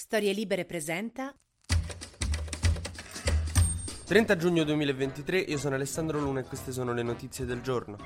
Storie Libere presenta 30 giugno 2023, io sono Alessandro Luna e queste sono le notizie del giorno.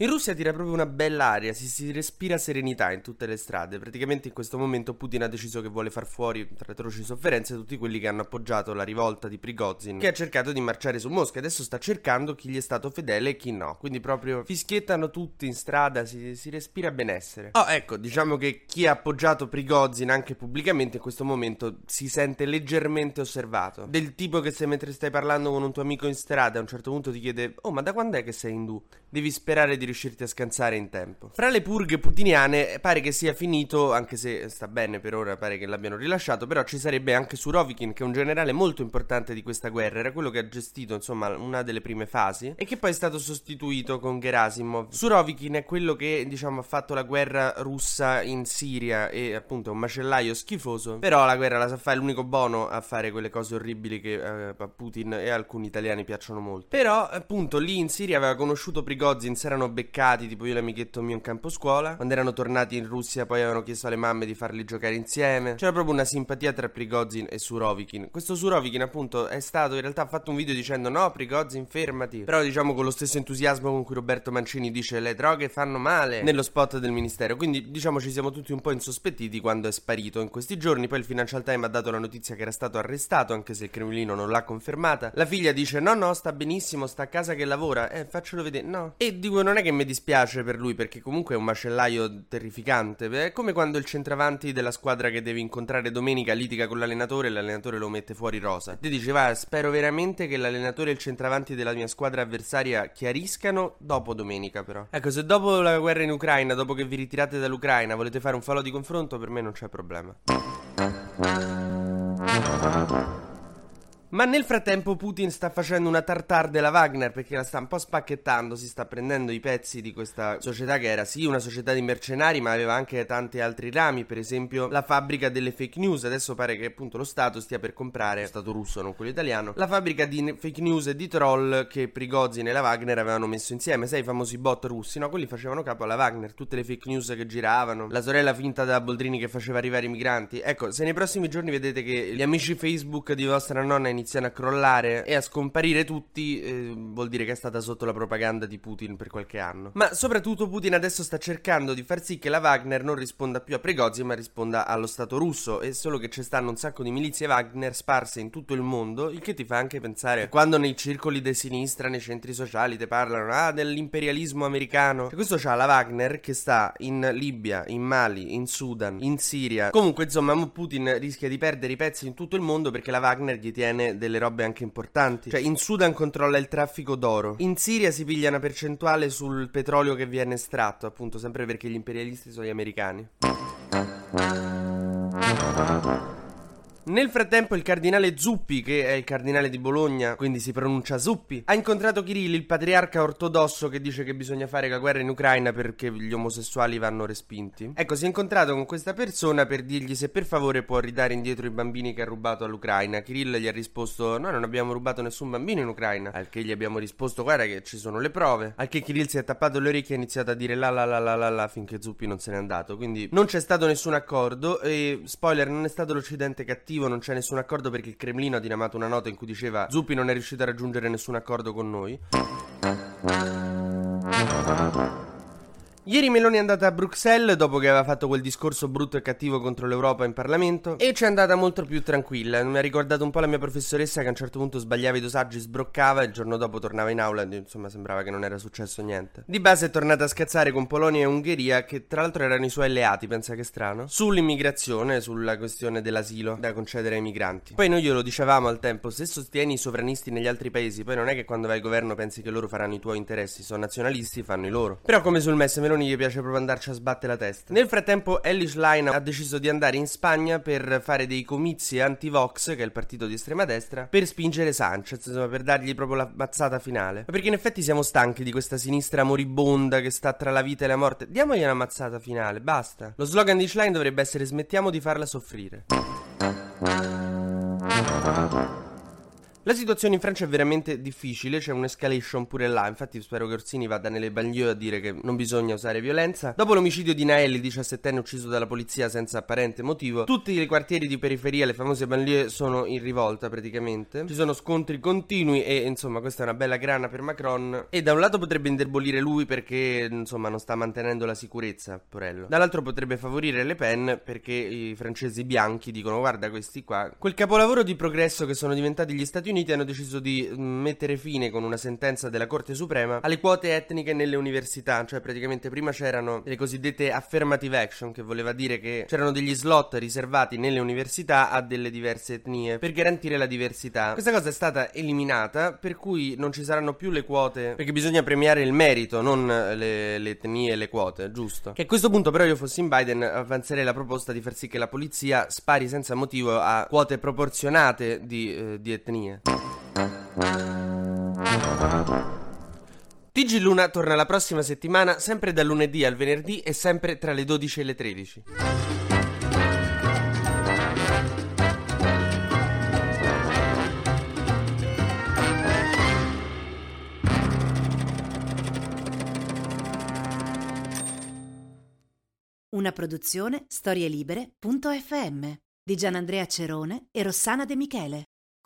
In Russia tira proprio una bella aria, si, si, respira serenità in tutte le strade. Praticamente in questo momento Putin ha deciso che vuole far fuori, tra atroci sofferenze, tutti quelli che hanno appoggiato la rivolta di Prigozhin, che ha cercato di marciare su Mosca. Adesso sta cercando chi gli è stato fedele e chi no. Quindi proprio fischiettano tutti in strada, si, si respira benessere. Oh, ecco, diciamo che chi ha appoggiato Prigozhin anche pubblicamente in questo momento si sente leggermente osservato. Del tipo che se mentre stai parlando con un tuo amico in strada a un certo punto ti chiede Oh, ma da quando è che sei indù? Devi sperare di riuscirti a scansare in tempo. Fra le purghe putiniane pare che sia finito, anche se sta bene per ora, pare che l'abbiano rilasciato, però ci sarebbe anche Surovikin, che è un generale molto importante di questa guerra, era quello che ha gestito, insomma, una delle prime fasi, e che poi è stato sostituito con Gerasimov. Surovikin è quello che, diciamo, ha fatto la guerra russa in Siria e appunto è un macellaio schifoso, però la guerra la sa fare, è l'unico buono a fare quelle cose orribili che eh, a Putin e alcuni italiani piacciono molto. Però, appunto, lì in Siria aveva conosciuto Prigozhin, si erano beccati, tipo io e l'amichetto mio in campo scuola. Quando erano tornati in Russia poi avevano chiesto alle mamme di farli giocare insieme. C'era proprio una simpatia tra Prigozhin e Surovikin. Questo Surovikin appunto è stato, in realtà ha fatto un video dicendo no Prigozhin fermati. Però diciamo con lo stesso entusiasmo con cui Roberto Mancini dice le droghe fanno male nello spot del ministero. Quindi diciamo ci siamo tutti un po' insospettiti quando è sparito in questi giorni. Poi il Financial Times ha dato la notizia che era stato arrestato anche se il Cremlino non l'ha confermata. La figlia dice no no sta benissimo, sta a casa che lavora. Eh faccelo vedere. No. E dico non è che mi dispiace per lui perché comunque è un macellaio terrificante. È come quando il centravanti della squadra che devi incontrare domenica litiga con l'allenatore e l'allenatore lo mette fuori rosa. Ti dice va spero veramente che l'allenatore e il centravanti della mia squadra avversaria chiariscano dopo domenica però. Ecco se dopo la guerra in Ucraina, dopo che vi ritirate dall'Ucraina volete fare un falò di confronto per me non c'è problema. Ma nel frattempo Putin sta facendo una tartar della Wagner perché la sta un po' spacchettando, si sta prendendo i pezzi di questa società che era sì una società di mercenari ma aveva anche tanti altri rami, per esempio la fabbrica delle fake news, adesso pare che appunto lo Stato stia per comprare, lo Stato russo non quello italiano, la fabbrica di fake news e di troll che Prigozhin e la Wagner avevano messo insieme, sai i famosi bot russi, no? Quelli facevano capo alla Wagner, tutte le fake news che giravano, la sorella finta da Boldrini che faceva arrivare i migranti, ecco se nei prossimi giorni vedete che gli amici Facebook di vostra nonna iniziano a crollare e a scomparire tutti, eh, vuol dire che è stata sotto la propaganda di Putin per qualche anno. Ma soprattutto Putin adesso sta cercando di far sì che la Wagner non risponda più a Prigozhin, ma risponda allo Stato russo. E solo che ci stanno un sacco di milizie Wagner sparse in tutto il mondo, il che ti fa anche pensare che quando nei circoli di sinistra, nei centri sociali, ti parlano ah, dell'imperialismo americano. E questo c'ha la Wagner che sta in Libia, in Mali, in Sudan, in Siria. Comunque, insomma, Putin rischia di perdere i pezzi in tutto il mondo perché la Wagner gli tiene delle robe robe anche importanti. Cioè, in Sudan controlla il traffico d'oro. In Siria si piglia una percentuale sul petrolio che viene estratto, appunto, sempre perché gli imperialisti sono gli americani. Nel frattempo il cardinale Zuppi, che è il cardinale di Bologna, quindi si pronuncia Zuppi, ha incontrato Kirill, il patriarca ortodosso che dice che bisogna fare la guerra in Ucraina perché gli omosessuali vanno respinti. Ecco, si è incontrato con questa persona per dirgli se per favore può ridare indietro i bambini che ha rubato all'Ucraina. Kirill gli ha risposto "No, non abbiamo rubato nessun bambino in Ucraina". Al che gli abbiamo risposto "Guarda che ci sono le prove". Al che Kirill si è tappato le orecchie e ha iniziato a dire la la la la la la finché Zuppi non se n'è andato. Quindi non c'è stato nessun accordo e spoiler, non è stato l'Occidente cattivo non c'è nessun accordo perché il Cremlino ha dinamato una nota in cui diceva Zuppi non è riuscito a raggiungere nessun accordo con noi. Ieri Meloni è andata a Bruxelles dopo che aveva fatto quel discorso brutto e cattivo contro l'Europa in Parlamento e ci è andata molto più tranquilla. Mi ha ricordato un po' la mia professoressa che a un certo punto sbagliava i dosaggi, sbroccava e il giorno dopo tornava in aula e insomma sembrava che non era successo niente. Di base è tornata a scazzare con Polonia e Ungheria che tra l'altro erano i suoi alleati, pensa che strano, sull'immigrazione, sulla questione dell'asilo da concedere ai migranti. Poi noi glielo dicevamo al tempo, se sostieni i sovranisti negli altri paesi, poi non è che quando vai al governo pensi che loro faranno i tuoi interessi, sono nazionalisti, fanno i loro. Però come sul MES Meloni Macroni gli piace proprio andarci a sbattere la testa. Nel frattempo Ellis Line ha deciso di andare in Spagna per fare dei comizi anti-Vox, che è il partito di estrema destra, per spingere Sanchez, insomma, per dargli proprio la mazzata finale. Ma perché in effetti siamo stanchi di questa sinistra moribonda che sta tra la vita e la morte. Diamogli una mazzata finale, basta. Lo slogan di Schlein dovrebbe essere smettiamo di farla soffrire. La situazione in Francia è veramente difficile, c'è un'escalation pure là, infatti spero che Orsini vada nelle banlieue a dire che non bisogna usare violenza. Dopo l'omicidio di Naelli, 17enne ucciso dalla polizia senza apparente motivo, tutti i quartieri di periferia, le famose banlieue, sono in rivolta praticamente. Ci sono scontri continui e insomma questa è una bella grana per Macron. E da un lato potrebbe indebolire lui perché insomma non sta mantenendo la sicurezza, Porello. Dall'altro potrebbe favorire Le Pen perché i francesi bianchi dicono guarda questi qua, quel capolavoro di progresso che sono diventati gli Stati Uniti Uniti hanno deciso di mm, mettere fine con una sentenza della Corte Suprema alle quote etniche nelle università, cioè praticamente prima c'erano le cosiddette affirmative action, che voleva dire che c'erano degli slot riservati nelle università a delle diverse etnie per garantire la diversità. Questa cosa è stata eliminata, per cui non ci saranno più le quote, perché bisogna premiare il merito, non le, le etnie e le quote, giusto? Che a questo punto però io fossi in Biden avanzerei la proposta di far sì che la polizia spari senza motivo a quote proporzionate di, eh, di etnie. TG Luna torna la prossima settimana, sempre dal lunedì al venerdì e sempre tra le 12 e le 13. Una produzione storielibere.fm di Gianandrea Cerone e Rossana De Michele.